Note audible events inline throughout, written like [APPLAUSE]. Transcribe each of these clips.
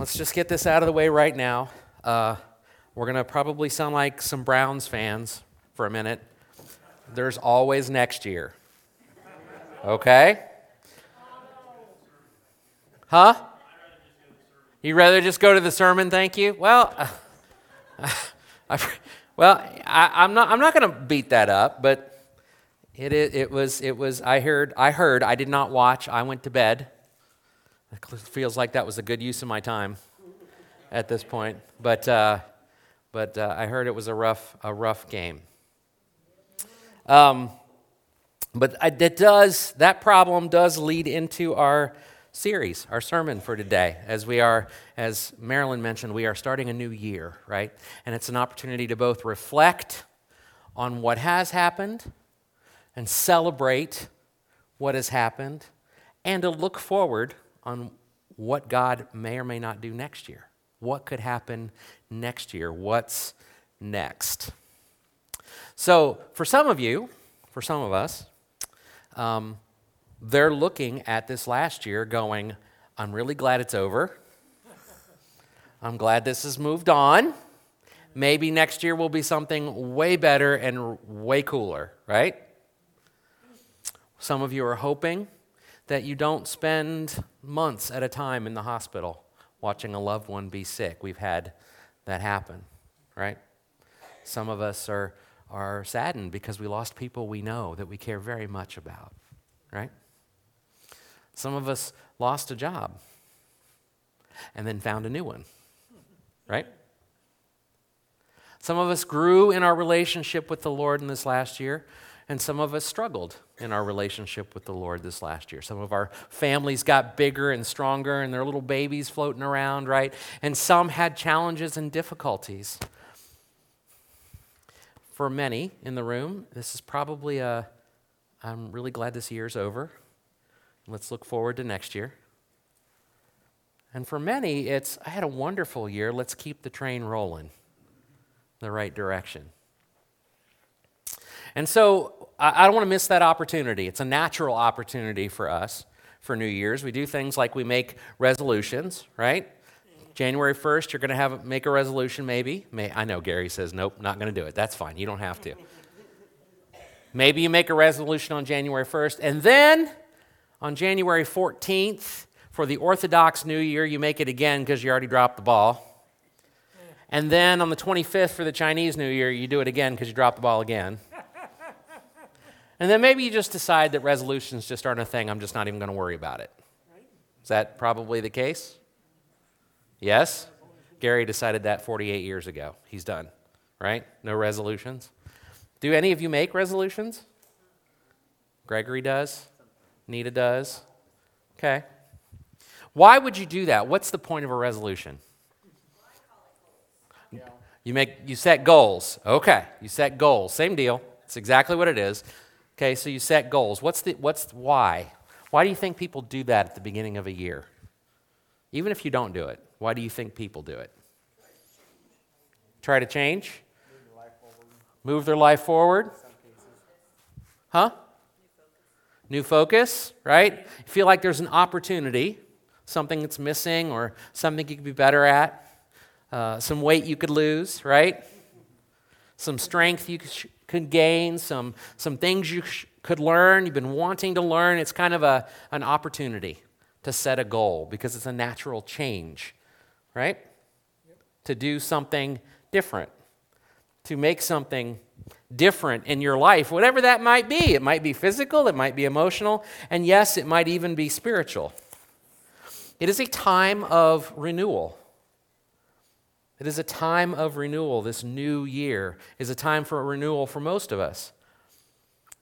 let's just get this out of the way right now. Uh, we're going to probably sound like some Browns fans for a minute. There's always next year. Okay? Huh? You'd rather just go to the sermon, thank you? Well, uh, [LAUGHS] I, well, I, am not, I'm not going to beat that up, but it, it, it, was, it was, I heard, I heard, I did not watch, I went to bed. It feels like that was a good use of my time at this point. But, uh, but uh, I heard it was a rough, a rough game. Um, but that does, that problem does lead into our series, our sermon for today. As we are, as Marilyn mentioned, we are starting a new year, right? And it's an opportunity to both reflect on what has happened and celebrate what has happened and to look forward on what God may or may not do next year. What could happen next year? What's next? So, for some of you, for some of us, um, they're looking at this last year going, I'm really glad it's over. I'm glad this has moved on. Maybe next year will be something way better and way cooler, right? Some of you are hoping that you don't spend months at a time in the hospital watching a loved one be sick. We've had that happen, right? Some of us are, are saddened because we lost people we know that we care very much about, right? Some of us lost a job and then found a new one, right? Some of us grew in our relationship with the Lord in this last year, and some of us struggled in our relationship with the Lord this last year. Some of our families got bigger and stronger, and their little babies floating around, right? And some had challenges and difficulties. For many in the room, this is probably a I'm really glad this year's over. Let's look forward to next year. And for many, it's I had a wonderful year. Let's keep the train rolling the right direction. And so I, I don't want to miss that opportunity. It's a natural opportunity for us for New Year's. We do things like we make resolutions, right? January 1st, you're going to have make a resolution, maybe. May, I know Gary says, nope, not going to do it. That's fine. You don't have to. [LAUGHS] maybe you make a resolution on January 1st, and then on January 14th, for the Orthodox New Year, you make it again because you already dropped the ball. And then on the 25th for the Chinese New Year, you do it again because you dropped the ball again. And then maybe you just decide that resolutions just aren't a thing. I'm just not even going to worry about it. Is that probably the case? Yes? Gary decided that 48 years ago. He's done, right? No resolutions. Do any of you make resolutions? Gregory does. Nita does. Okay. Why would you do that? What's the point of a resolution? You make you set goals. Okay. You set goals. Same deal. It's exactly what it is. Okay, so you set goals. What's the what's why? Why do you think people do that at the beginning of a year? Even if you don't do it, why do you think people do it? Try to change? Move their life forward? Huh? New focus, right? You feel like there's an opportunity, something that's missing or something you could be better at, uh, some weight you could lose, right? Some strength you could gain, some, some things you sh- could learn, you've been wanting to learn. It's kind of a, an opportunity to set a goal because it's a natural change, right? Yep. To do something different, to make something different in your life, whatever that might be. It might be physical, it might be emotional, and yes, it might even be spiritual. It is a time of renewal. It is a time of renewal. This new year is a time for a renewal for most of us.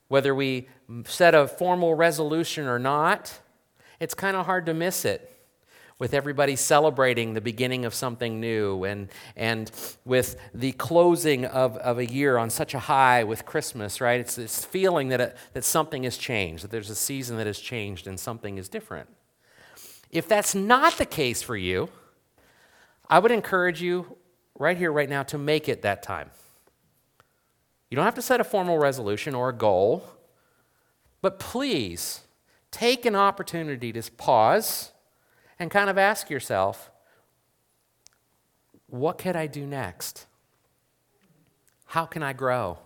Whether we set a formal resolution or not, it's kind of hard to miss it with everybody celebrating the beginning of something new and, and with the closing of, of a year on such a high with Christmas, right? It's this feeling that, it, that something has changed, that there's a season that has changed and something is different. If that's not the case for you, I would encourage you right here, right now, to make it that time. You don't have to set a formal resolution or a goal, but please take an opportunity to pause and kind of ask yourself what could I do next? How can I grow?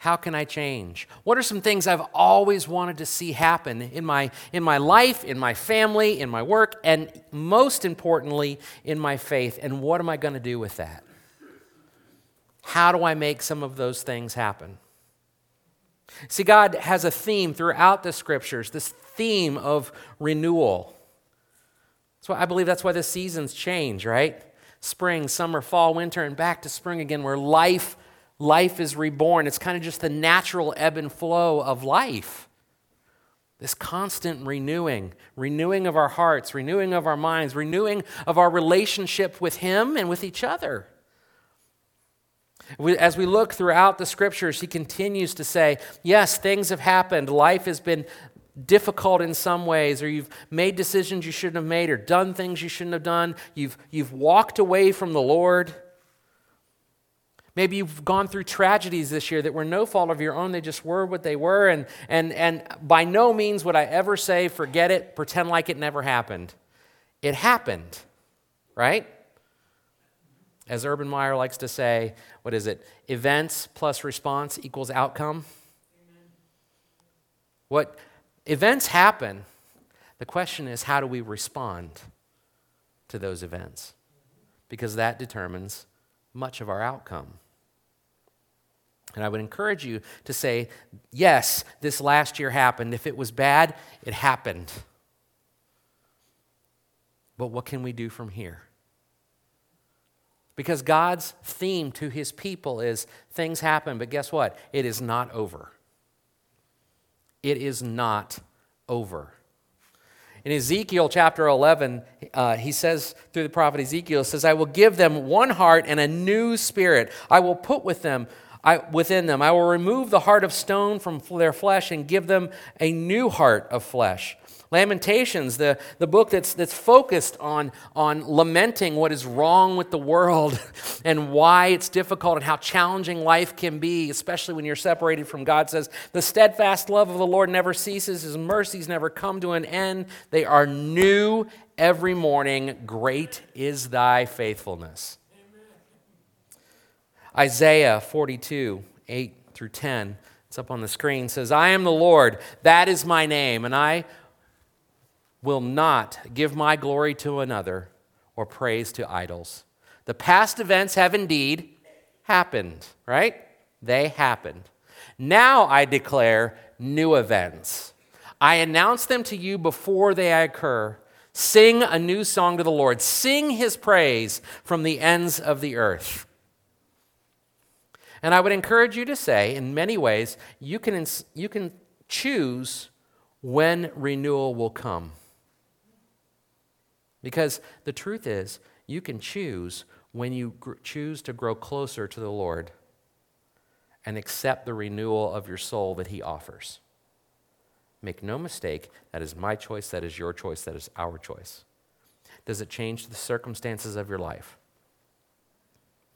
How can I change? What are some things I've always wanted to see happen in my, in my life, in my family, in my work, and most importantly, in my faith? And what am I going to do with that? How do I make some of those things happen? See, God has a theme throughout the scriptures, this theme of renewal. So I believe that's why the seasons change, right? Spring, summer, fall, winter, and back to spring again, where life life is reborn. It's kind of just the natural ebb and flow of life. This constant renewing, renewing of our hearts, renewing of our minds, renewing of our relationship with Him and with each other. As we look throughout the scriptures, he continues to say, Yes, things have happened. Life has been difficult in some ways, or you've made decisions you shouldn't have made, or done things you shouldn't have done. You've, you've walked away from the Lord. Maybe you've gone through tragedies this year that were no fault of your own. They just were what they were. And, and, and by no means would I ever say, forget it, pretend like it never happened. It happened, right? As Urban Meyer likes to say, what is it? Events plus response equals outcome. What events happen, the question is, how do we respond to those events? Because that determines much of our outcome. And I would encourage you to say, yes, this last year happened. If it was bad, it happened. But what can we do from here? Because God's theme to his people is things happen, but guess what? It is not over. It is not over. In Ezekiel chapter 11, uh, he says through the prophet Ezekiel, says, I will give them one heart and a new spirit. I will put with them I, within them. I will remove the heart of stone from their flesh and give them a new heart of flesh. Lamentations, the, the book that's, that's focused on, on lamenting what is wrong with the world [LAUGHS] and why it's difficult and how challenging life can be, especially when you're separated from God, says, The steadfast love of the Lord never ceases, His mercies never come to an end. They are new every morning. Great is thy faithfulness. Isaiah 42, 8 through 10, it's up on the screen, says, I am the Lord, that is my name, and I will not give my glory to another or praise to idols. The past events have indeed happened, right? They happened. Now I declare new events. I announce them to you before they occur. Sing a new song to the Lord. Sing his praise from the ends of the earth. And I would encourage you to say, in many ways, you can, you can choose when renewal will come. Because the truth is, you can choose when you gr- choose to grow closer to the Lord and accept the renewal of your soul that He offers. Make no mistake, that is my choice, that is your choice, that is our choice. Does it change the circumstances of your life?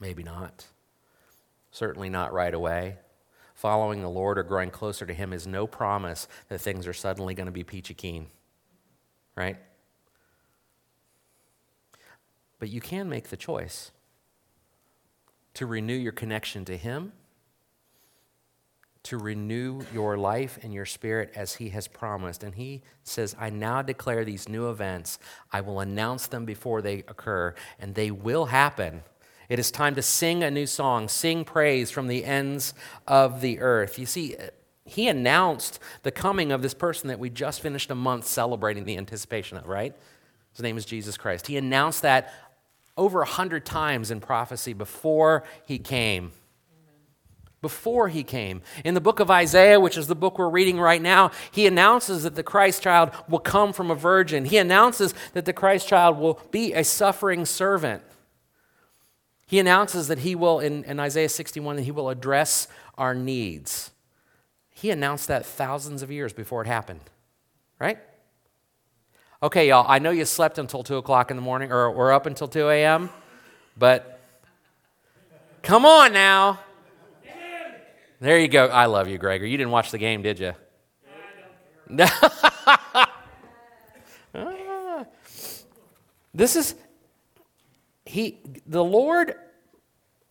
Maybe not. Certainly not right away. Following the Lord or growing closer to Him is no promise that things are suddenly going to be peachy keen, right? But you can make the choice to renew your connection to Him, to renew your life and your spirit as He has promised. And He says, I now declare these new events. I will announce them before they occur, and they will happen it is time to sing a new song, sing praise from the ends of the earth. You see, he announced the coming of this person that we just finished a month celebrating the anticipation of, right? His name is Jesus Christ. He announced that over a hundred times in prophecy before he came. Before he came. In the book of Isaiah, which is the book we're reading right now, he announces that the Christ child will come from a virgin. He announces that the Christ child will be a suffering servant. He announces that he will, in, in Isaiah 61, that he will address our needs. He announced that thousands of years before it happened, right? Okay, y'all, I know you slept until 2 o'clock in the morning or, or up until 2 a.m., but come on now. There you go. I love you, Gregor. You didn't watch the game, did you? No. [LAUGHS] Ah. this is he, the Lord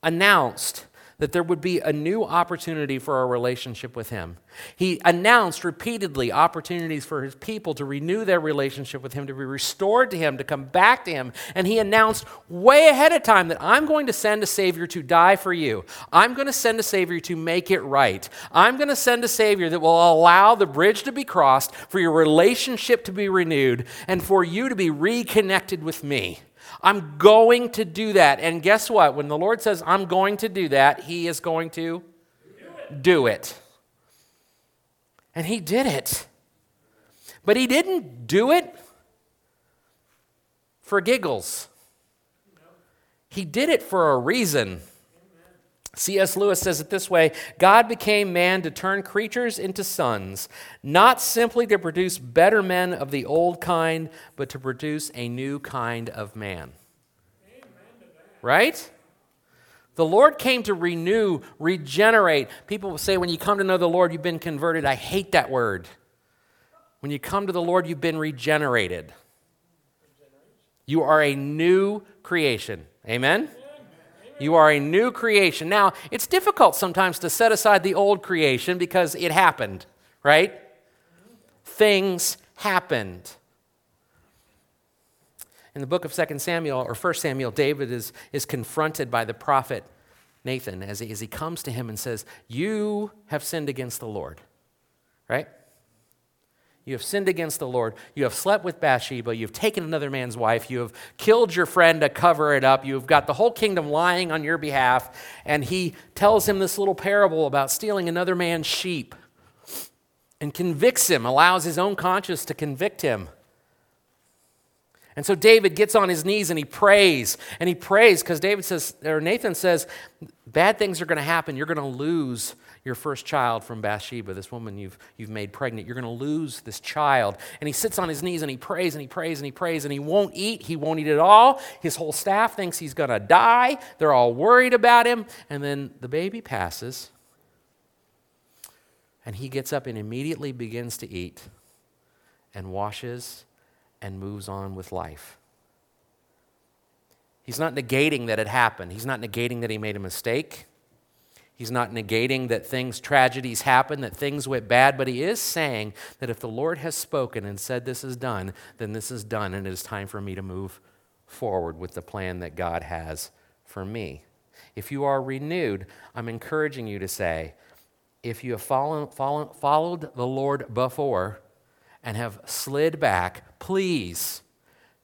announced that there would be a new opportunity for our relationship with Him. He announced repeatedly opportunities for His people to renew their relationship with Him, to be restored to Him, to come back to Him. And He announced way ahead of time that I'm going to send a Savior to die for you. I'm going to send a Savior to make it right. I'm going to send a Savior that will allow the bridge to be crossed, for your relationship to be renewed, and for you to be reconnected with me. I'm going to do that. And guess what? When the Lord says, I'm going to do that, He is going to do it. And He did it. But He didn't do it for giggles, He did it for a reason. C.S. Lewis says it this way God became man to turn creatures into sons, not simply to produce better men of the old kind, but to produce a new kind of man. Right? The Lord came to renew, regenerate. People say when you come to know the Lord, you've been converted. I hate that word. When you come to the Lord, you've been regenerated. You are a new creation. Amen? You are a new creation. Now, it's difficult sometimes to set aside the old creation because it happened, right? Things happened. In the book of 2 Samuel or 1 Samuel, David is, is confronted by the prophet Nathan as he, as he comes to him and says, You have sinned against the Lord, right? You have sinned against the Lord. You have slept with Bathsheba. You've taken another man's wife. You have killed your friend to cover it up. You've got the whole kingdom lying on your behalf. And he tells him this little parable about stealing another man's sheep and convicts him, allows his own conscience to convict him. And so David gets on his knees and he prays. And he prays because David says, or Nathan says, bad things are going to happen. You're going to lose your first child from Bathsheba, this woman you've, you've made pregnant. You're going to lose this child. And he sits on his knees and he prays and he prays and he prays and he won't eat. He won't eat at all. His whole staff thinks he's going to die. They're all worried about him. And then the baby passes. And he gets up and immediately begins to eat and washes and moves on with life. He's not negating that it happened. He's not negating that he made a mistake. He's not negating that things, tragedies happen, that things went bad, but he is saying that if the Lord has spoken and said this is done, then this is done, and it is time for me to move forward with the plan that God has for me. If you are renewed, I'm encouraging you to say, if you have follow, follow, followed the Lord before and have slid back, please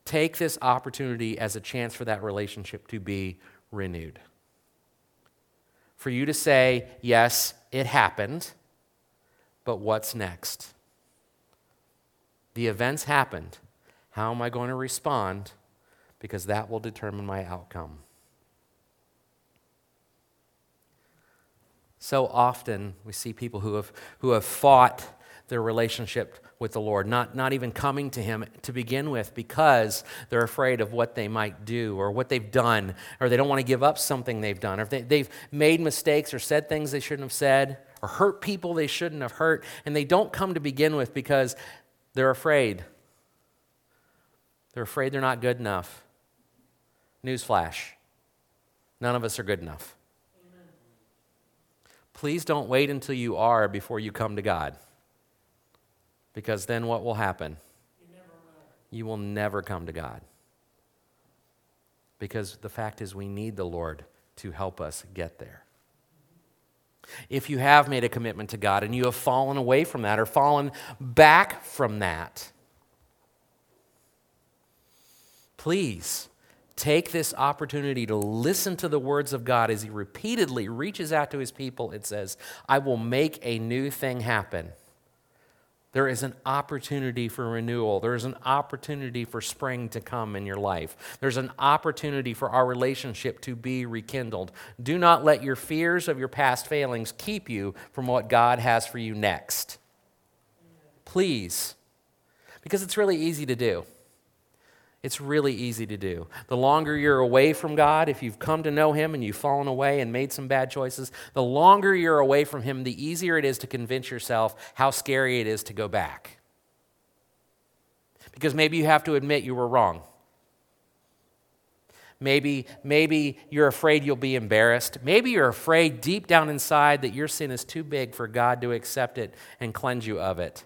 take this opportunity as a chance for that relationship to be renewed for you to say, yes, it happened, but what's next? The events happened. How am I going to respond? Because that will determine my outcome. So often we see people who have, who have fought their relationship with the Lord, not, not even coming to Him to begin with because they're afraid of what they might do or what they've done, or they don't want to give up something they've done, or if they, they've made mistakes or said things they shouldn't have said, or hurt people they shouldn't have hurt, and they don't come to begin with because they're afraid. They're afraid they're not good enough. Newsflash none of us are good enough. Please don't wait until you are before you come to God. Because then what will happen? You, will. you will never come to God. Because the fact is, we need the Lord to help us get there. If you have made a commitment to God and you have fallen away from that or fallen back from that, please take this opportunity to listen to the words of God as He repeatedly reaches out to His people and says, I will make a new thing happen. There is an opportunity for renewal. There is an opportunity for spring to come in your life. There's an opportunity for our relationship to be rekindled. Do not let your fears of your past failings keep you from what God has for you next. Please, because it's really easy to do. It's really easy to do. The longer you're away from God, if you've come to know Him and you've fallen away and made some bad choices, the longer you're away from Him, the easier it is to convince yourself how scary it is to go back. Because maybe you have to admit you were wrong. Maybe, maybe you're afraid you'll be embarrassed. Maybe you're afraid deep down inside that your sin is too big for God to accept it and cleanse you of it.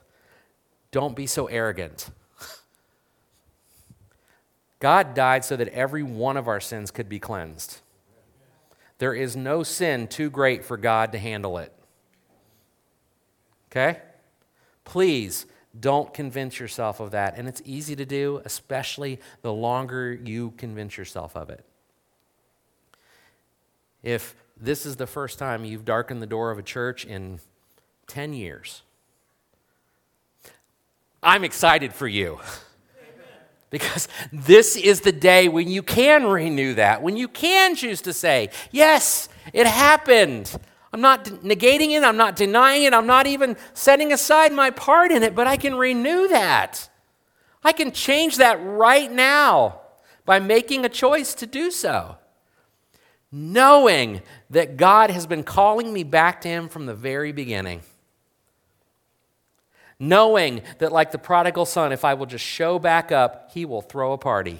Don't be so arrogant. God died so that every one of our sins could be cleansed. There is no sin too great for God to handle it. Okay? Please don't convince yourself of that. And it's easy to do, especially the longer you convince yourself of it. If this is the first time you've darkened the door of a church in 10 years, I'm excited for you. [LAUGHS] Because this is the day when you can renew that, when you can choose to say, Yes, it happened. I'm not negating it, I'm not denying it, I'm not even setting aside my part in it, but I can renew that. I can change that right now by making a choice to do so. Knowing that God has been calling me back to Him from the very beginning. Knowing that, like the prodigal son, if I will just show back up, He will throw a party.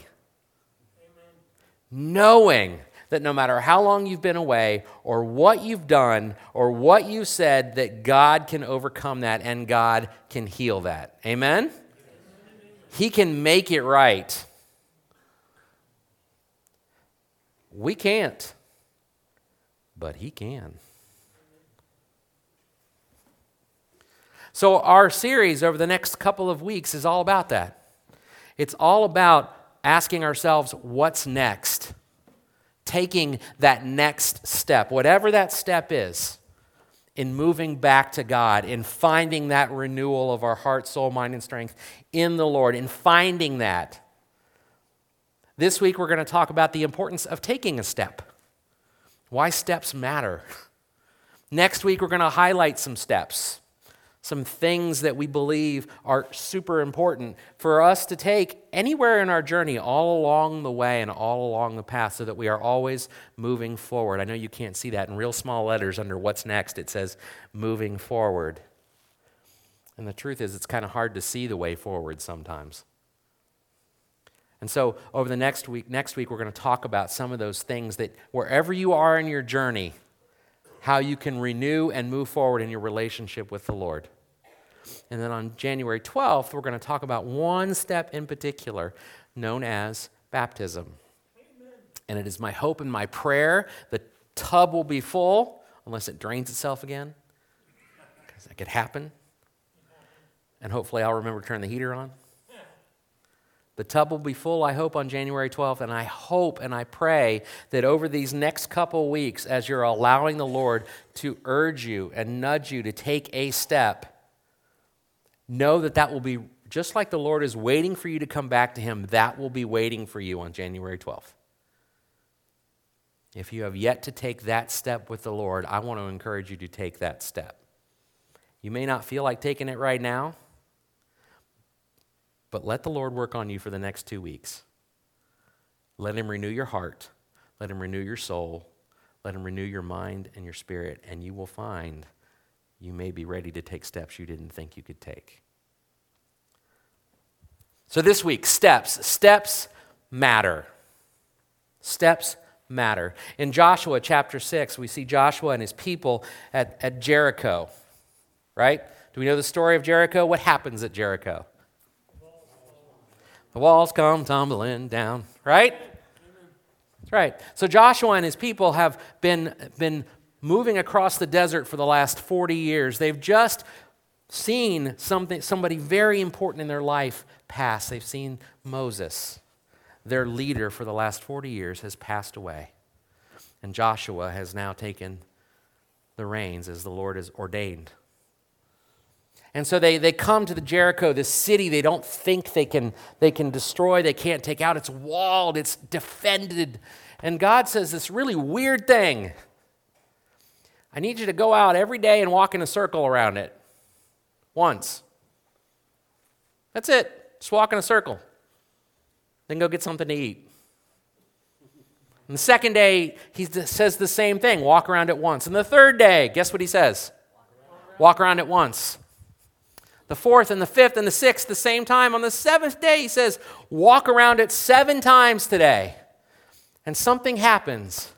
Amen. Knowing that no matter how long you've been away or what you've done or what you said, that God can overcome that and God can heal that. Amen? He can make it right. We can't, but He can. So, our series over the next couple of weeks is all about that. It's all about asking ourselves, what's next? taking that next step, whatever that step is, in moving back to God, in finding that renewal of our heart, soul, mind, and strength in the Lord, in finding that. This week, we're going to talk about the importance of taking a step, why steps matter. Next week, we're going to highlight some steps some things that we believe are super important for us to take anywhere in our journey, all along the way and all along the path, so that we are always moving forward. I know you can't see that in real small letters under what's next. It says moving forward. And the truth is, it's kind of hard to see the way forward sometimes. And so, over the next week, next week, we're going to talk about some of those things that wherever you are in your journey, how you can renew and move forward in your relationship with the Lord. And then on January 12th, we're going to talk about one step in particular known as baptism. Amen. And it is my hope and my prayer the tub will be full unless it drains itself again, because that could happen. And hopefully, I'll remember to turn the heater on. The tub will be full, I hope, on January 12th. And I hope and I pray that over these next couple weeks, as you're allowing the Lord to urge you and nudge you to take a step, know that that will be just like the Lord is waiting for you to come back to Him, that will be waiting for you on January 12th. If you have yet to take that step with the Lord, I want to encourage you to take that step. You may not feel like taking it right now. But let the Lord work on you for the next two weeks. Let Him renew your heart, let Him renew your soul, let Him renew your mind and your spirit, and you will find you may be ready to take steps you didn't think you could take. So, this week, steps. Steps matter. Steps matter. In Joshua chapter 6, we see Joshua and his people at, at Jericho, right? Do we know the story of Jericho? What happens at Jericho? The walls come tumbling down, right? That's right. So Joshua and his people have been, been moving across the desert for the last 40 years. They've just seen something, somebody very important in their life pass. They've seen Moses. Their leader for the last 40 years has passed away. And Joshua has now taken the reins as the Lord has ordained and so they, they come to the Jericho, this city they don't think they can, they can destroy, they can't take out. It's walled, it's defended. And God says this really weird thing I need you to go out every day and walk in a circle around it. Once. That's it. Just walk in a circle. Then go get something to eat. And the second day, he says the same thing walk around it once. And the third day, guess what he says? Walk around it once the fourth and the fifth and the sixth the same time. On the seventh day, he says, walk around it seven times today. And something happens.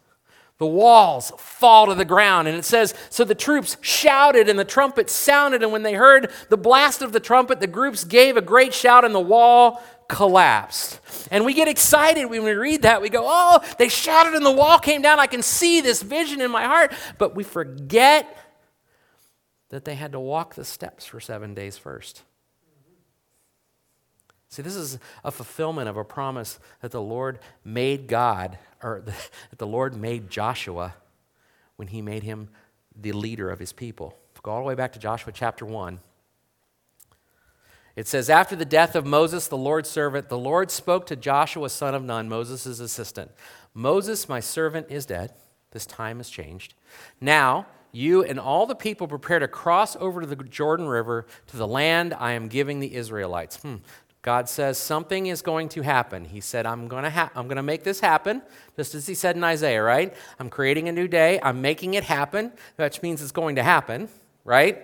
The walls fall to the ground. And it says, So the troops shouted, and the trumpet sounded. And when they heard the blast of the trumpet, the groups gave a great shout, and the wall collapsed. And we get excited when we read that. We go, Oh, they shouted, and the wall came down. I can see this vision in my heart. But we forget that they had to walk the steps for seven days first. See, this is a fulfillment of a promise that the Lord made God, or [LAUGHS] that the Lord made Joshua when he made him the leader of his people. Go all the way back to Joshua chapter 1. It says, After the death of Moses, the Lord's servant, the Lord spoke to Joshua, son of Nun, Moses' assistant Moses, my servant, is dead. This time has changed. Now, you and all the people prepare to cross over to the Jordan River to the land I am giving the Israelites. Hmm. God says something is going to happen. He said, I'm going ha- to make this happen, just as he said in Isaiah, right? I'm creating a new day. I'm making it happen, which means it's going to happen, right?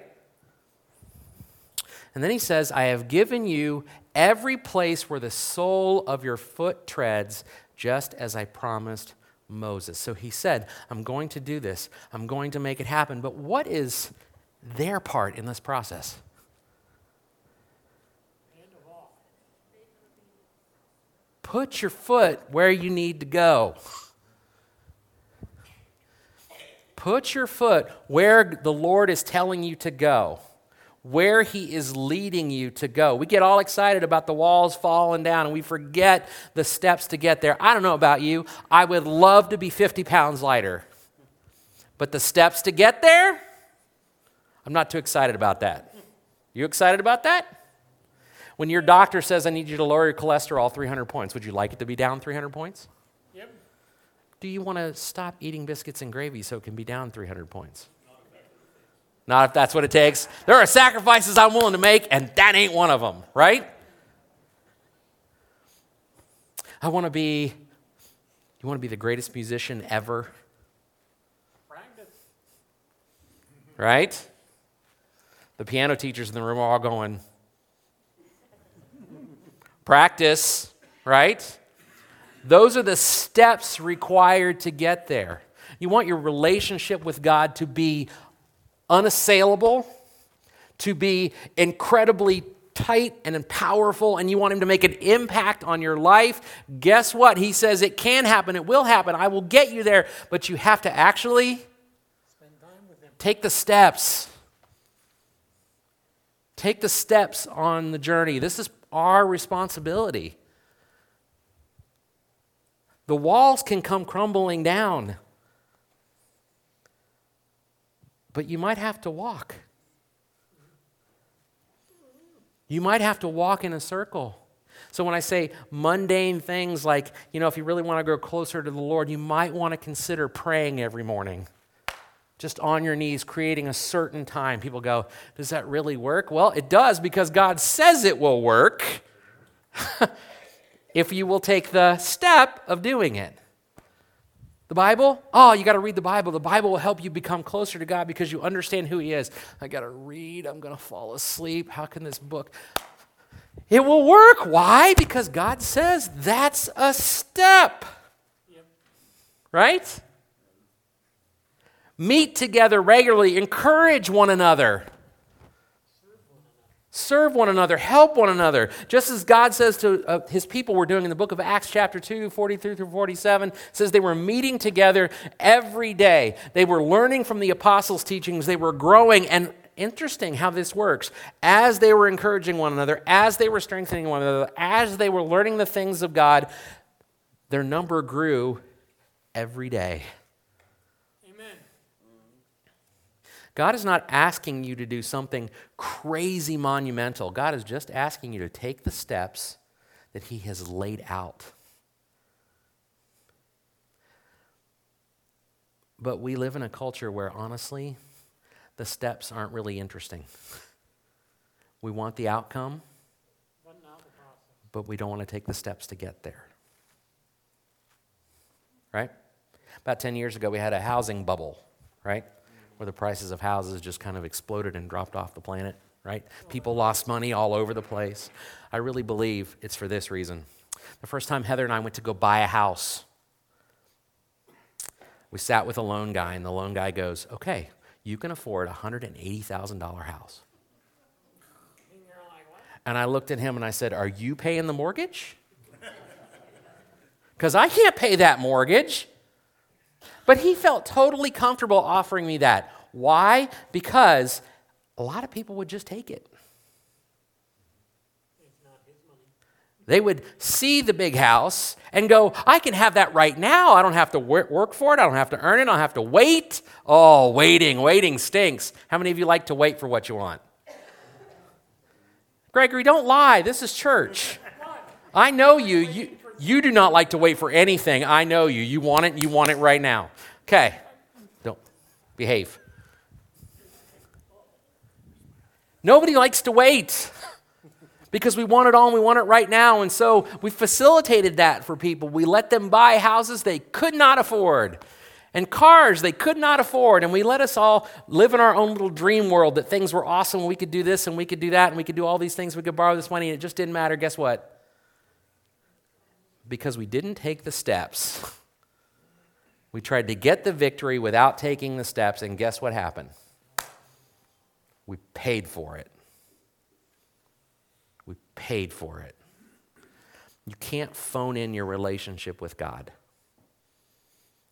And then he says, I have given you every place where the sole of your foot treads, just as I promised Moses. So he said, I'm going to do this. I'm going to make it happen. But what is their part in this process? Put your foot where you need to go. Put your foot where the Lord is telling you to go, where He is leading you to go. We get all excited about the walls falling down and we forget the steps to get there. I don't know about you. I would love to be 50 pounds lighter. But the steps to get there, I'm not too excited about that. You excited about that? When your doctor says, I need you to lower your cholesterol 300 points, would you like it to be down 300 points? Yep. Do you want to stop eating biscuits and gravy so it can be down 300 points? Not if that's what it takes. There are sacrifices I'm willing to make, and that ain't one of them, right? I want to be, you want to be the greatest musician ever? Practice. Right? The piano teachers in the room are all going, Practice, right? Those are the steps required to get there. You want your relationship with God to be unassailable, to be incredibly tight and powerful, and you want Him to make an impact on your life. Guess what? He says it can happen, it will happen. I will get you there, but you have to actually take the steps. Take the steps on the journey. This is our responsibility. The walls can come crumbling down, but you might have to walk. You might have to walk in a circle. So when I say mundane things like, you know, if you really want to grow closer to the Lord, you might want to consider praying every morning just on your knees, creating a certain time. People go, Does that really work? Well, it does because God says it will work [LAUGHS] if you will take the step of doing it. The Bible? Oh, you got to read the Bible. The Bible will help you become closer to God because you understand who He is. I got to read. I'm going to fall asleep. How can this book? It will work. Why? Because God says that's a step. Yep. Right? meet together regularly, encourage one another. Serve one another, help one another. Just as God says to uh, his people, we're doing in the book of Acts, chapter 2, 43 through 47, says they were meeting together every day. They were learning from the apostles' teachings, they were growing. And interesting how this works. As they were encouraging one another, as they were strengthening one another, as they were learning the things of God, their number grew every day. God is not asking you to do something crazy monumental. God is just asking you to take the steps that He has laid out. But we live in a culture where, honestly, the steps aren't really interesting. We want the outcome, but we don't want to take the steps to get there. Right? About 10 years ago, we had a housing bubble, right? Where the prices of houses just kind of exploded and dropped off the planet, right? People lost money all over the place. I really believe it's for this reason. The first time Heather and I went to go buy a house, We sat with a loan guy, and the loan guy goes, Okay, you can afford a $180,000 house. And I looked at him and I said, Are you paying the mortgage? [LAUGHS] Because I can't pay that mortgage. But he felt totally comfortable offering me that. Why? Because a lot of people would just take it. They would see the big house and go, I can have that right now. I don't have to work for it. I don't have to earn it. I don't have to wait. Oh, waiting, waiting stinks. How many of you like to wait for what you want? Gregory, don't lie. This is church. I know you. You, you do not like to wait for anything. I know you. You want it, you want it right now. Okay. Don't behave. Nobody likes to wait because we want it all and we want it right now. And so we facilitated that for people. We let them buy houses they could not afford and cars they could not afford. And we let us all live in our own little dream world that things were awesome. We could do this and we could do that and we could do all these things. We could borrow this money and it just didn't matter. Guess what? Because we didn't take the steps. We tried to get the victory without taking the steps, and guess what happened? We paid for it We paid for it. You can't phone in your relationship with God.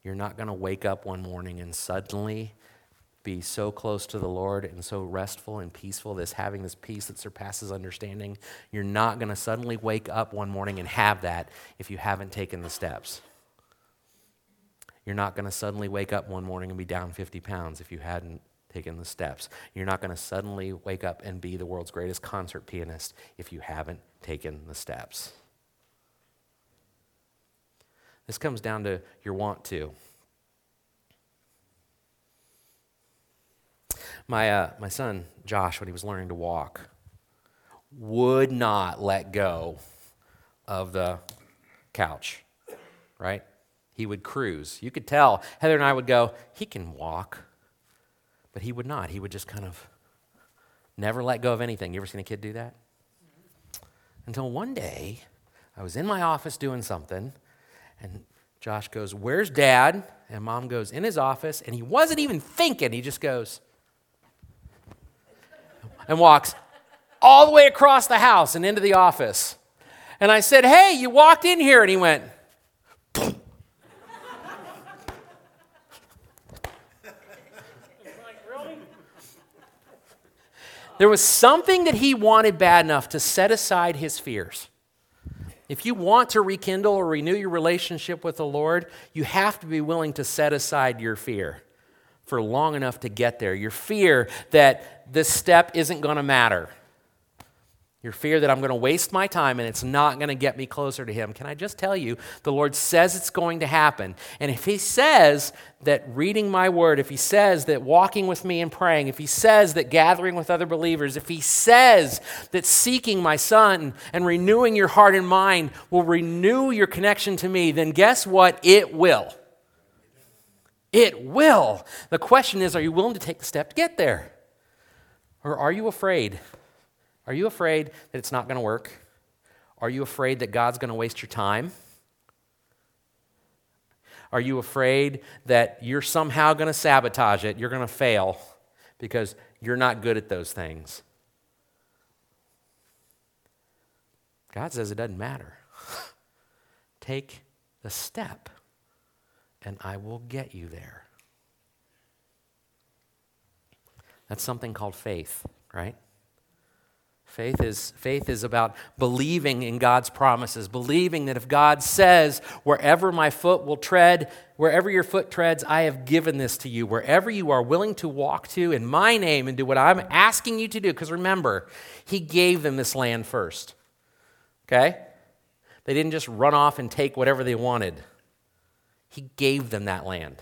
You're not going to wake up one morning and suddenly be so close to the Lord and so restful and peaceful, this having this peace that surpasses understanding. You're not going to suddenly wake up one morning and have that if you haven't taken the steps. You're not going to suddenly wake up one morning and be down 50 pounds if you hadn't taken the steps. You're not going to suddenly wake up and be the world's greatest concert pianist if you haven't taken the steps. This comes down to your want to. My, uh, my son, Josh, when he was learning to walk, would not let go of the couch, right? He would cruise. You could tell. Heather and I would go, he can walk. But he would not. He would just kind of never let go of anything. You ever seen a kid do that? Until one day, I was in my office doing something, and Josh goes, Where's dad? And mom goes, In his office. And he wasn't even thinking. He just goes, and walks all the way across the house and into the office. And I said, Hey, you walked in here. And he went, There was something that he wanted bad enough to set aside his fears. If you want to rekindle or renew your relationship with the Lord, you have to be willing to set aside your fear for long enough to get there. Your fear that this step isn't going to matter. Your fear that I'm going to waste my time and it's not going to get me closer to Him. Can I just tell you, the Lord says it's going to happen. And if He says that reading my word, if He says that walking with me and praying, if He says that gathering with other believers, if He says that seeking my Son and renewing your heart and mind will renew your connection to me, then guess what? It will. It will. The question is are you willing to take the step to get there? Or are you afraid? Are you afraid that it's not going to work? Are you afraid that God's going to waste your time? Are you afraid that you're somehow going to sabotage it? You're going to fail because you're not good at those things. God says it doesn't matter. [LAUGHS] Take the step, and I will get you there. That's something called faith, right? Faith is, faith is about believing in God's promises, believing that if God says, wherever my foot will tread, wherever your foot treads, I have given this to you. Wherever you are willing to walk to in my name and do what I'm asking you to do, because remember, He gave them this land first. Okay? They didn't just run off and take whatever they wanted, He gave them that land.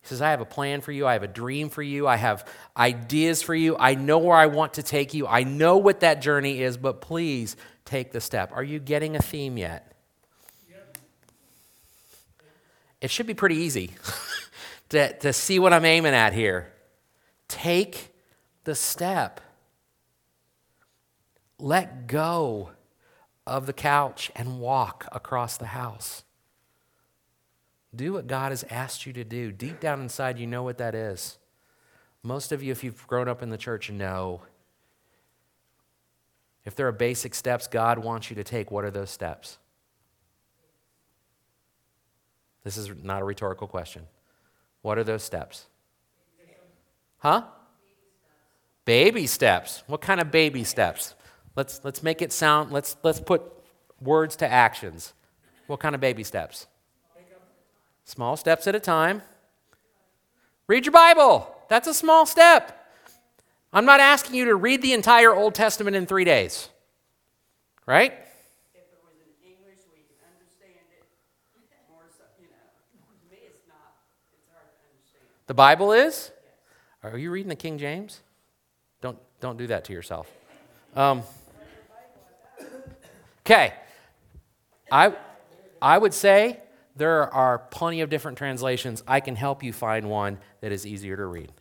He says, I have a plan for you. I have a dream for you. I have ideas for you. I know where I want to take you. I know what that journey is, but please take the step. Are you getting a theme yet? It should be pretty easy [LAUGHS] to, to see what I'm aiming at here. Take the step. Let go of the couch and walk across the house. Do what God has asked you to do. Deep down inside, you know what that is. Most of you, if you've grown up in the church, know. If there are basic steps God wants you to take, what are those steps? This is not a rhetorical question. What are those steps? Huh? Baby steps. What kind of baby steps? Let's, let's make it sound, let's, let's put words to actions. What kind of baby steps? Small steps at a time. Read your Bible. That's a small step. I'm not asking you to read the entire Old Testament in three days, right? If it was in English, we can understand it more, so, you know, to me, it's not, it's hard to understand. The Bible is? Are you reading the King James? Don't, don't do that to yourself. Um, okay. I, I would say there are plenty of different translations. I can help you find one that is easier to read,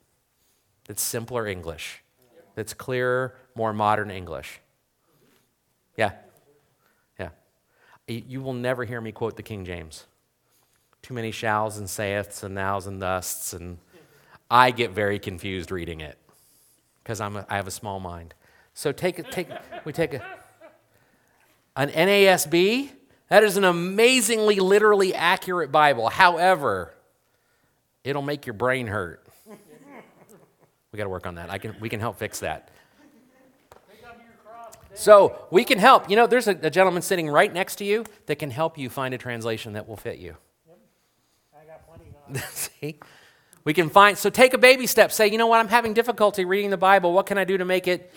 that's simpler English, that's clearer, more modern English. Yeah. Yeah. You will never hear me quote the King James. Too many shalls and saiths and thous and thusts, and I get very confused reading it because I have a small mind. So take take we take a an NASB. That is an amazingly literally accurate Bible. However, it'll make your brain hurt. We got to work on that. I can we can help fix that. So we can help. You know, there's a, a gentleman sitting right next to you that can help you find a translation that will fit you. I got plenty See? We can find, so take a baby step. Say, you know what, I'm having difficulty reading the Bible. What can I do to make it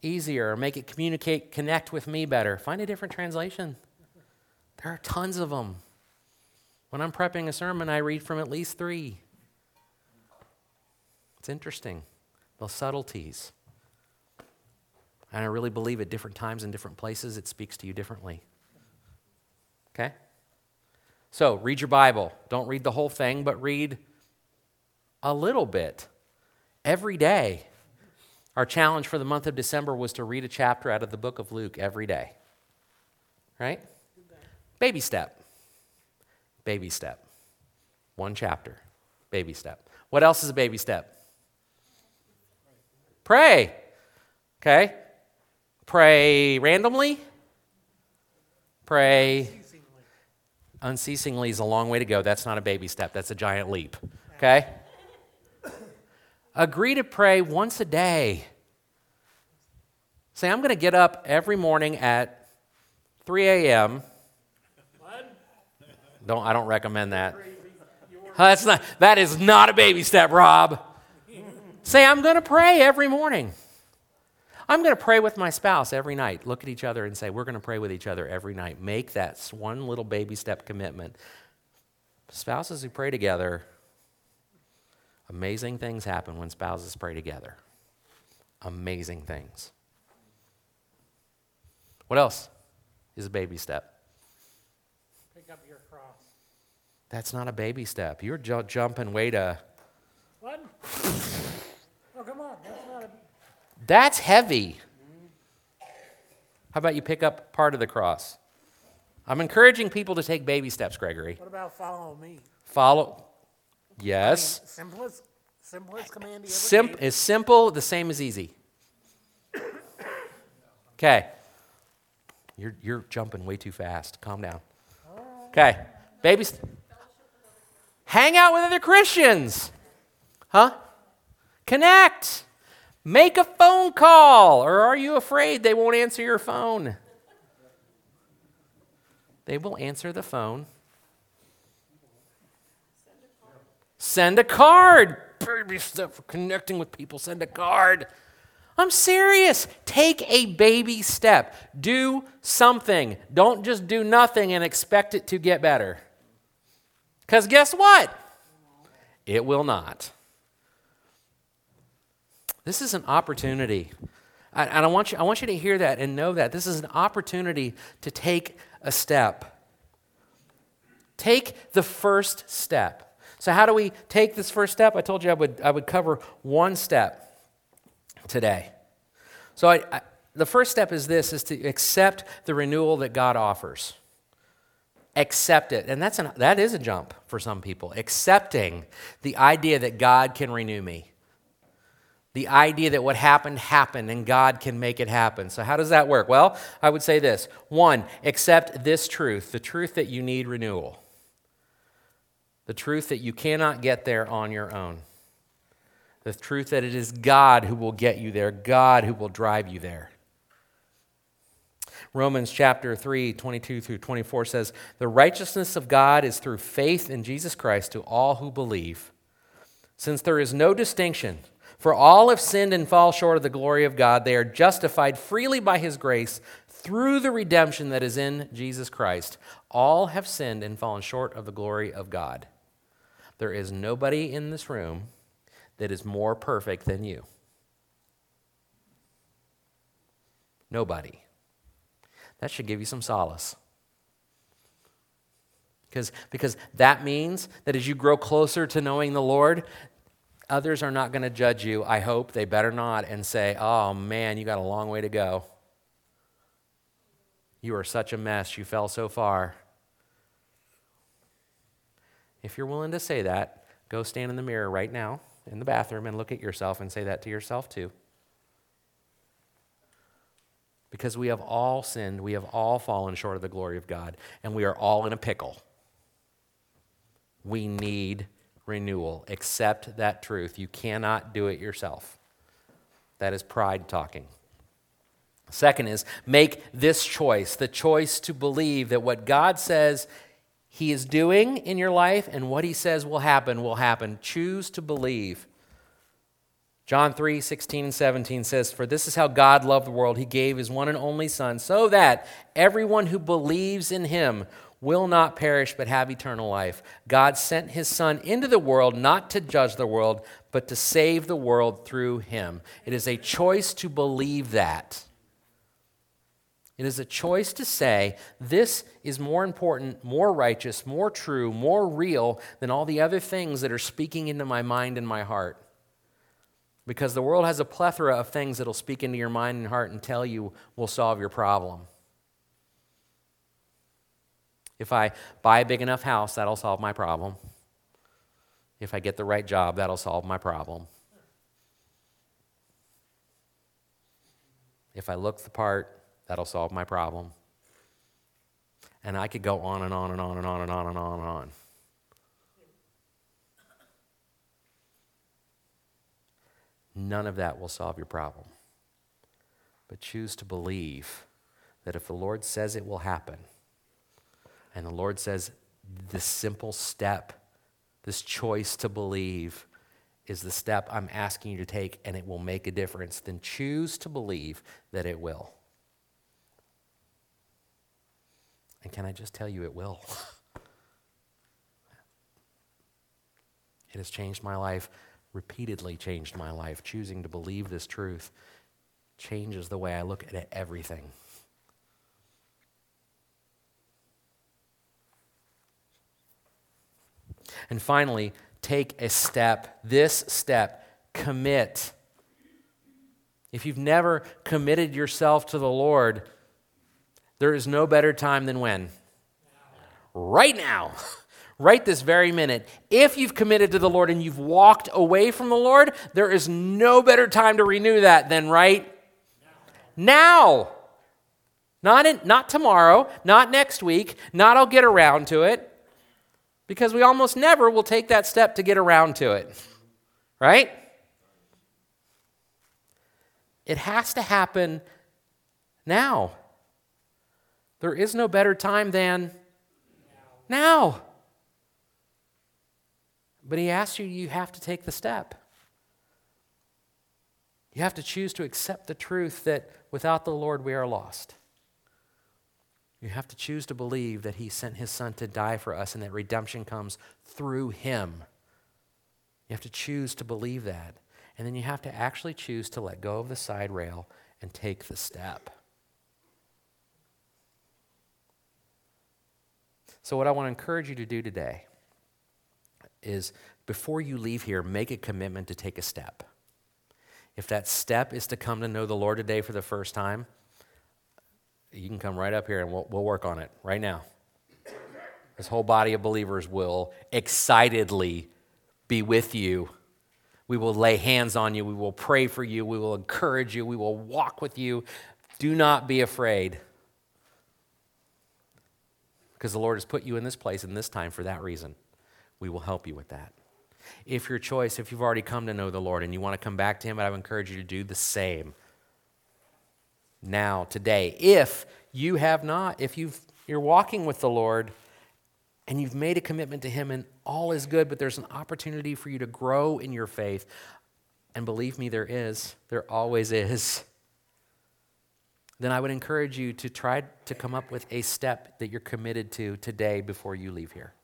easier or make it communicate, connect with me better? Find a different translation. There are tons of them. When I'm prepping a sermon, I read from at least three. It's interesting, those subtleties. And I really believe at different times and different places, it speaks to you differently. Okay? So, read your Bible. Don't read the whole thing, but read a little bit every day. Our challenge for the month of December was to read a chapter out of the book of Luke every day. Right? Baby step. Baby step. One chapter. Baby step. What else is a baby step? Pray. Okay? Pray randomly. Pray unceasingly is a long way to go. That's not a baby step, that's a giant leap. Okay? Agree to pray once a day. Say, I'm going to get up every morning at 3 a.m. Don't, I don't recommend that. That's not, that is not a baby step, Rob. Say, I'm going to pray every morning. I'm going to pray with my spouse every night. Look at each other and say, We're going to pray with each other every night. Make that one little baby step commitment. Spouses who pray together, amazing things happen when spouses pray together. Amazing things. What else is a baby step? pick up your cross. That's not a baby step. You're ju- jumping way to. What? oh, come on. That's not a. That's heavy. How about you pick up part of the cross? I'm encouraging people to take baby steps, Gregory. What about follow me? Follow. Yes. Simplest, simplest command he ever Sim- gave. is simple the same as easy. Okay. You're, you're jumping way too fast. Calm down. Oh. Okay. Baby. St- Hang out with other Christians. Huh? Connect. Make a phone call. Or are you afraid they won't answer your phone? They will answer the phone. Send a card. Baby step for connecting with people. Send a card. I'm serious. Take a baby step. Do something. Don't just do nothing and expect it to get better. Because guess what? It will not. This is an opportunity. And I want, you, I want you to hear that and know that. This is an opportunity to take a step. Take the first step. So, how do we take this first step? I told you I would, I would cover one step today. So, I, I, the first step is this is to accept the renewal that God offers. Accept it. And that's an, that is a jump for some people. Accepting the idea that God can renew me. The idea that what happened happened and God can make it happen. So, how does that work? Well, I would say this one, accept this truth the truth that you need renewal, the truth that you cannot get there on your own, the truth that it is God who will get you there, God who will drive you there. Romans chapter 3, 22 through 24 says, The righteousness of God is through faith in Jesus Christ to all who believe. Since there is no distinction, for all have sinned and fall short of the glory of God, they are justified freely by his grace through the redemption that is in Jesus Christ. All have sinned and fallen short of the glory of God. There is nobody in this room that is more perfect than you. Nobody. That should give you some solace. Because, because that means that as you grow closer to knowing the Lord, others are not going to judge you. I hope they better not and say, oh man, you got a long way to go. You are such a mess. You fell so far. If you're willing to say that, go stand in the mirror right now in the bathroom and look at yourself and say that to yourself too. Because we have all sinned, we have all fallen short of the glory of God, and we are all in a pickle. We need renewal. Accept that truth. You cannot do it yourself. That is pride talking. Second is make this choice the choice to believe that what God says He is doing in your life and what He says will happen will happen. Choose to believe. John 3 16 and 17 says, For this is how God loved the world. He gave his one and only Son, so that everyone who believes in him will not perish but have eternal life. God sent his Son into the world not to judge the world, but to save the world through him. It is a choice to believe that. It is a choice to say, this is more important, more righteous, more true, more real than all the other things that are speaking into my mind and my heart. Because the world has a plethora of things that'll speak into your mind and heart and tell you will solve your problem. If I buy a big enough house, that'll solve my problem. If I get the right job, that'll solve my problem. If I look the part, that'll solve my problem. And I could go on and on and on and on and on and on and on. None of that will solve your problem. But choose to believe that if the Lord says it will happen, and the Lord says this simple step, this choice to believe, is the step I'm asking you to take and it will make a difference, then choose to believe that it will. And can I just tell you, it will? [LAUGHS] it has changed my life repeatedly changed my life. Choosing to believe this truth changes the way I look at everything. And finally, take a step. This step, commit. If you've never committed yourself to the Lord, there is no better time than when? Right now. [LAUGHS] right this very minute, if you've committed to the Lord and you've walked away from the Lord, there is no better time to renew that than right now. Not, in, not tomorrow, not next week, not I'll get around to it, because we almost never will take that step to get around to it. Right? It has to happen now. There is no better time than now. But he asks you, you have to take the step. You have to choose to accept the truth that without the Lord we are lost. You have to choose to believe that he sent his son to die for us and that redemption comes through him. You have to choose to believe that. And then you have to actually choose to let go of the side rail and take the step. So, what I want to encourage you to do today is before you leave here, make a commitment to take a step. If that step is to come to know the Lord today for the first time, you can come right up here and we'll, we'll work on it right now. this whole body of believers will excitedly be with you. We will lay hands on you. We will pray for you. We will encourage you. We will walk with you. Do not be afraid. Because the Lord has put you in this place in this time for that reason. We will help you with that. If your choice, if you've already come to know the Lord and you want to come back to Him, I would encourage you to do the same now, today. If you have not, if you've, you're walking with the Lord and you've made a commitment to Him and all is good, but there's an opportunity for you to grow in your faith, and believe me, there is, there always is, then I would encourage you to try to come up with a step that you're committed to today before you leave here.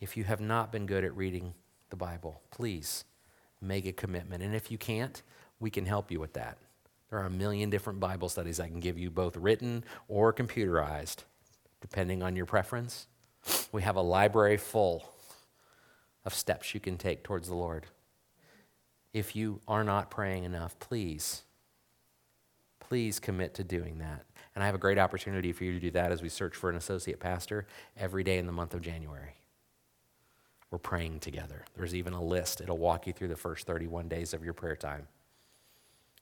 If you have not been good at reading the Bible, please make a commitment. And if you can't, we can help you with that. There are a million different Bible studies I can give you, both written or computerized, depending on your preference. We have a library full of steps you can take towards the Lord. If you are not praying enough, please, please commit to doing that. And I have a great opportunity for you to do that as we search for an associate pastor every day in the month of January. We're praying together. There's even a list, it'll walk you through the first 31 days of your prayer time.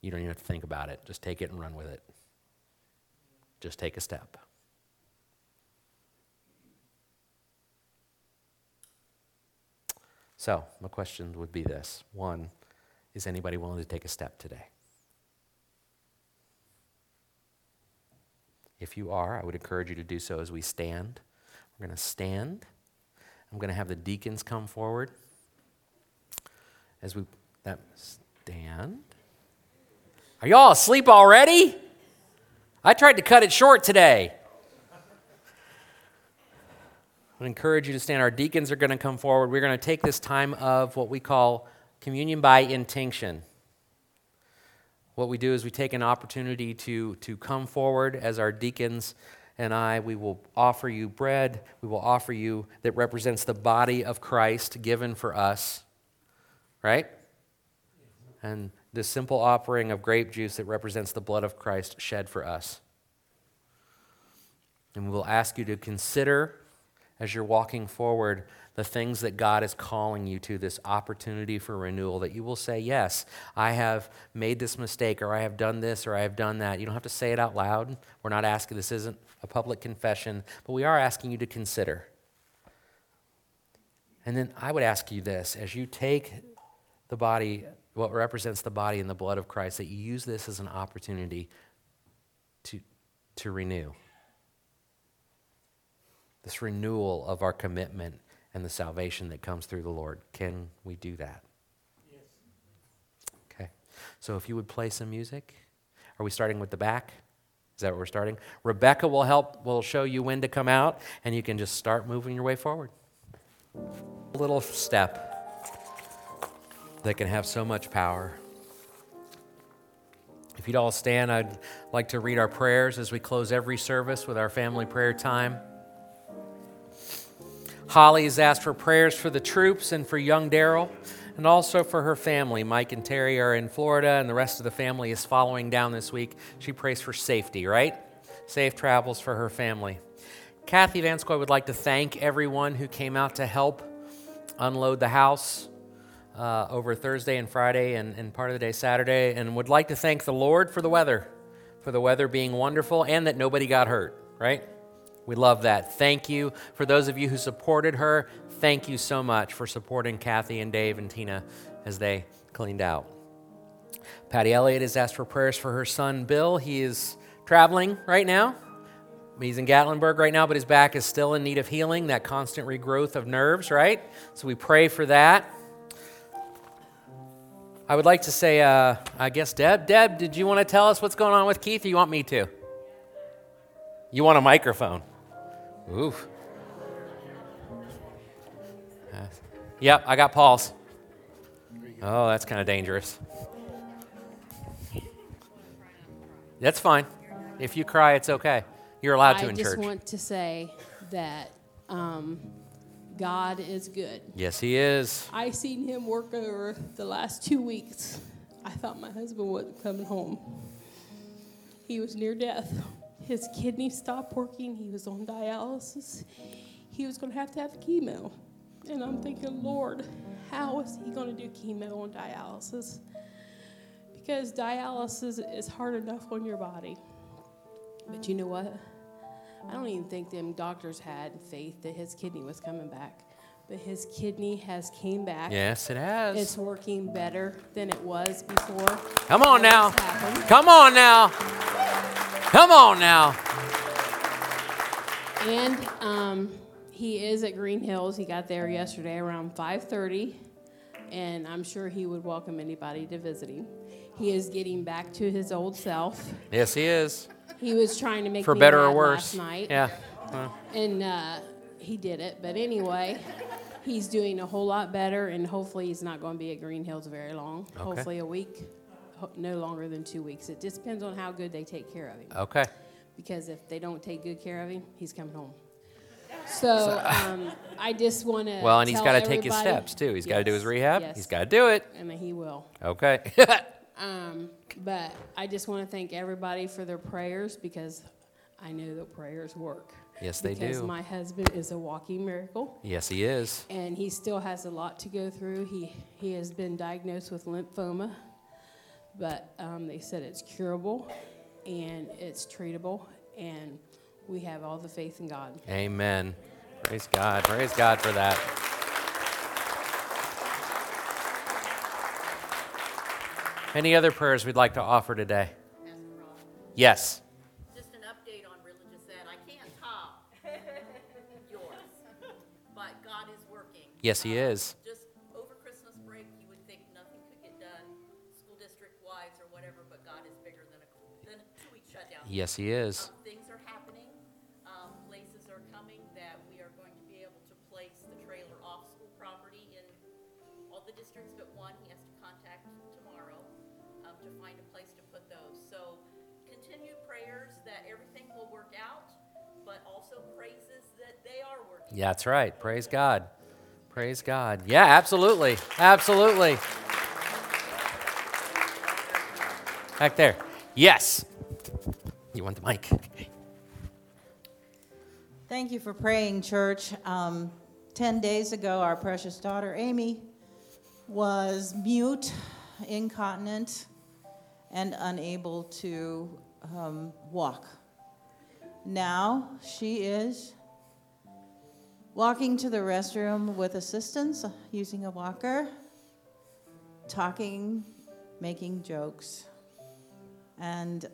You don't even have to think about it, just take it and run with it. Just take a step. So, my question would be this one, is anybody willing to take a step today? If you are, I would encourage you to do so as we stand. We're going to stand. I'm going to have the deacons come forward as we that stand. Are y'all asleep already? I tried to cut it short today. I encourage you to stand. Our deacons are going to come forward. We're going to take this time of what we call communion by intinction. What we do is we take an opportunity to, to come forward as our deacons and I, we will offer you bread. We will offer you that represents the body of Christ given for us, right? And the simple offering of grape juice that represents the blood of Christ shed for us. And we will ask you to consider as you're walking forward the things that God is calling you to, this opportunity for renewal, that you will say, Yes, I have made this mistake, or I have done this, or I have done that. You don't have to say it out loud. We're not asking, this isn't a public confession, but we are asking you to consider. And then I would ask you this as you take the body, what represents the body and the blood of Christ, that you use this as an opportunity to, to renew this renewal of our commitment and the salvation that comes through the Lord. Can we do that? Yes. Okay. So if you would play some music. Are we starting with the back? Is that what we're starting? Rebecca will help, will show you when to come out, and you can just start moving your way forward. A little step that can have so much power. If you'd all stand, I'd like to read our prayers as we close every service with our family prayer time. Holly has asked for prayers for the troops and for young Daryl, and also for her family. Mike and Terry are in Florida, and the rest of the family is following down this week. She prays for safety, right? Safe travels for her family. Kathy Vanscoy would like to thank everyone who came out to help unload the house uh, over Thursday and Friday and, and part of the day Saturday, and would like to thank the Lord for the weather, for the weather being wonderful and that nobody got hurt, right? We love that. Thank you. For those of you who supported her, thank you so much for supporting Kathy and Dave and Tina as they cleaned out. Patty Elliott has asked for prayers for her son, Bill. He is traveling right now. He's in Gatlinburg right now, but his back is still in need of healing, that constant regrowth of nerves, right? So we pray for that. I would like to say, uh, I guess, Deb, Deb, did you want to tell us what's going on with Keith, or you want me to? You want a microphone? Oof. Yep, I got Paul's. Oh, that's kind of dangerous. That's fine. If you cry, it's okay. You're allowed to I in just want to say that um, God is good. Yes, he is. I seen him work over the last two weeks. I thought my husband wasn't coming home. He was near death. His kidney stopped working. He was on dialysis. He was going to have to have chemo. And I'm thinking, Lord, how is he going to do chemo and dialysis? Because dialysis is hard enough on your body. But you know what? I don't even think them doctors had faith that his kidney was coming back. But his kidney has came back. Yes, it has. It's working better than it was before. Come on now. Come on now. Come on now. And um, he is at Green Hills. He got there yesterday around 5:30, and I'm sure he would welcome anybody to visit him. He is getting back to his old self. Yes, he is. He was trying to make For better or worse. last night, Yeah. Well, and uh, he did it. But anyway, he's doing a whole lot better, and hopefully he's not going to be at Green Hills very long. Hopefully a week, no longer than two weeks. It just depends on how good they take care of him. okay. because if they don't take good care of him, he's coming home. So [LAUGHS] um, I just want to. Well, and he's got to take his steps too. He's got to do his rehab. Yes. He's got to do it. and he will. Okay. [LAUGHS] Um, but I just want to thank everybody for their prayers because I know that prayers work. Yes, they because do. Because my husband is a walking miracle, yes, he is. and he still has a lot to go through. He he has been diagnosed with lymphoma, but um, they said it's curable, and it's treatable, and we have all the faith in God. Amen. Praise God. Praise God for that. Any other prayers we'd like to offer today? Pastor Yes. Just an update on religious ed. I can't top [LAUGHS] yours, but God is working. Yes, He Um, is. Yes, He is. Um, Things are happening, um, places are coming that we are going to be able to place the trailer off school property in all the districts but one. He has to contact tomorrow, um, to find a place to put those. So continued prayers that everything will work out, but also praises that they are working. Yeah, that's right. Praise God. Praise God. Yeah, absolutely. Absolutely. Back there. Yes. You want the mic? Thank you for praying, church. Um, 10 days ago, our precious daughter Amy was mute, incontinent, and unable to um, walk. Now she is walking to the restroom with assistance, using a walker, talking, making jokes. And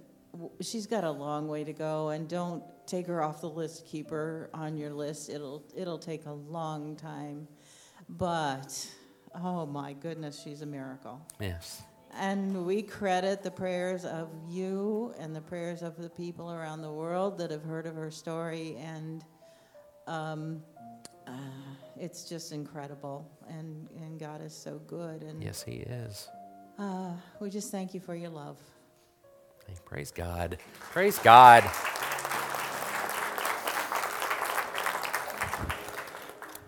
she's got a long way to go and don't take her off the list keep her on your list. It'll it'll take a long time. But oh my goodness she's a miracle. Yes. and we credit the prayers of you and the prayers of the people around the world that have heard of her story and um, uh, it's just incredible. And, and god is so good and Yes, He is. uh, we just thank you for your love Praise God. Praise God.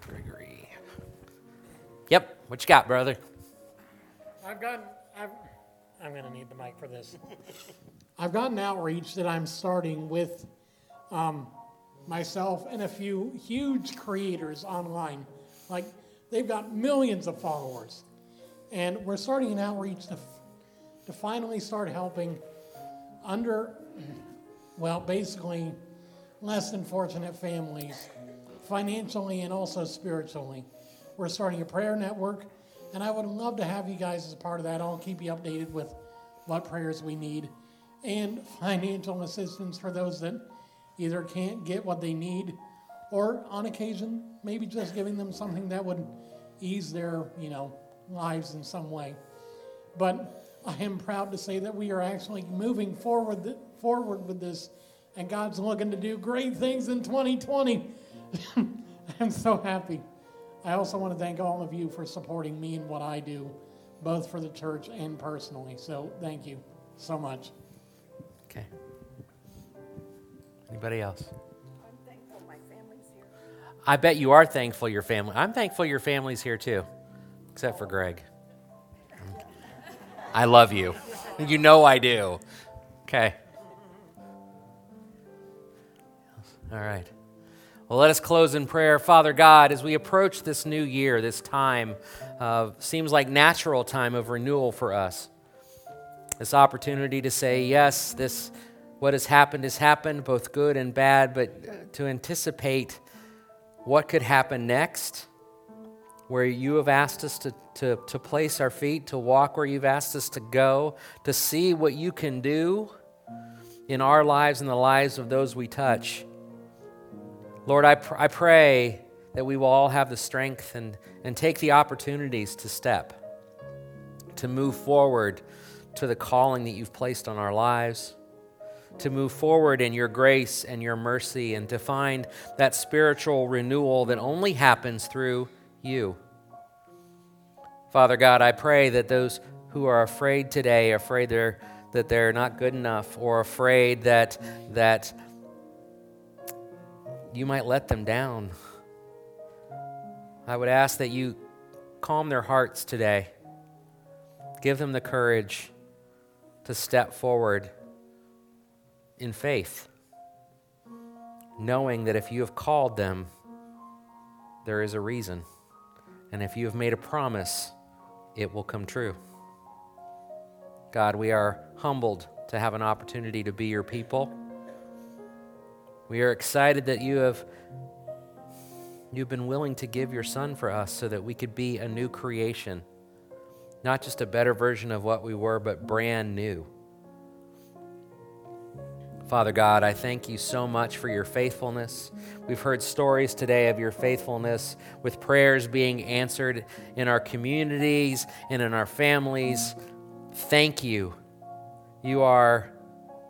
Gregory. Yep. What you got, brother? I've got, I've, I'm gonna need the mic for this. I've got an outreach that I'm starting with um, myself and a few huge creators online. Like, they've got millions of followers. And we're starting an outreach to, to finally start helping under, well, basically less than fortunate families, financially and also spiritually. We're starting a prayer network, and I would love to have you guys as a part of that. I'll keep you updated with what prayers we need and financial assistance for those that either can't get what they need or on occasion maybe just giving them something that would ease their you know lives in some way but I am proud to say that we are actually moving forward forward with this, and God's looking to do great things in 2020. [LAUGHS] I'm so happy. I also want to thank all of you for supporting me and what I do, both for the church and personally. So thank you so much. Okay. Anybody else? I'm thankful my family's here. I bet you are thankful your family. I'm thankful your family's here too, except for Greg. I love you. You know I do. Okay. All right. Well, let us close in prayer. Father God, as we approach this new year, this time seems like natural time of renewal for us. This opportunity to say, yes, this what has happened has happened, both good and bad, but to anticipate what could happen next, where you have asked us to, to, to place our feet, to walk where you've asked us to go, to see what you can do in our lives and the lives of those we touch. Lord, I, pr- I pray that we will all have the strength and, and take the opportunities to step, to move forward to the calling that you've placed on our lives, to move forward in your grace and your mercy, and to find that spiritual renewal that only happens through you. Father God, I pray that those who are afraid today, afraid they're, that they're not good enough, or afraid that, that you might let them down. I would ask that you calm their hearts today. Give them the courage to step forward in faith, knowing that if you have called them, there is a reason. And if you have made a promise, it will come true. God, we are humbled to have an opportunity to be your people. We are excited that you have you've been willing to give your son for us so that we could be a new creation. Not just a better version of what we were, but brand new. Father God, I thank you so much for your faithfulness. We've heard stories today of your faithfulness with prayers being answered in our communities and in our families. Thank you. You are,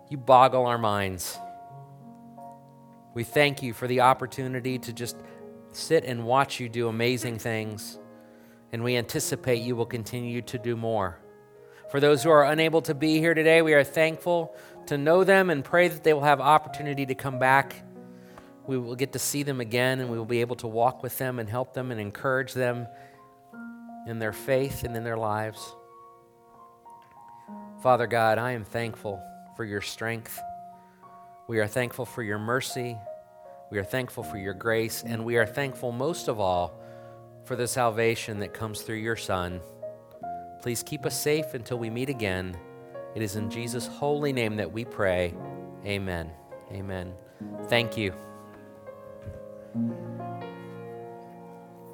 you boggle our minds. We thank you for the opportunity to just sit and watch you do amazing things, and we anticipate you will continue to do more. For those who are unable to be here today, we are thankful to know them and pray that they will have opportunity to come back. We will get to see them again, and we will be able to walk with them and help them and encourage them in their faith and in their lives. Father God, I am thankful for your strength. We are thankful for your mercy. We are thankful for your grace. And we are thankful most of all for the salvation that comes through your Son. Please keep us safe until we meet again. It is in Jesus' holy name that we pray. Amen. Amen. Thank you.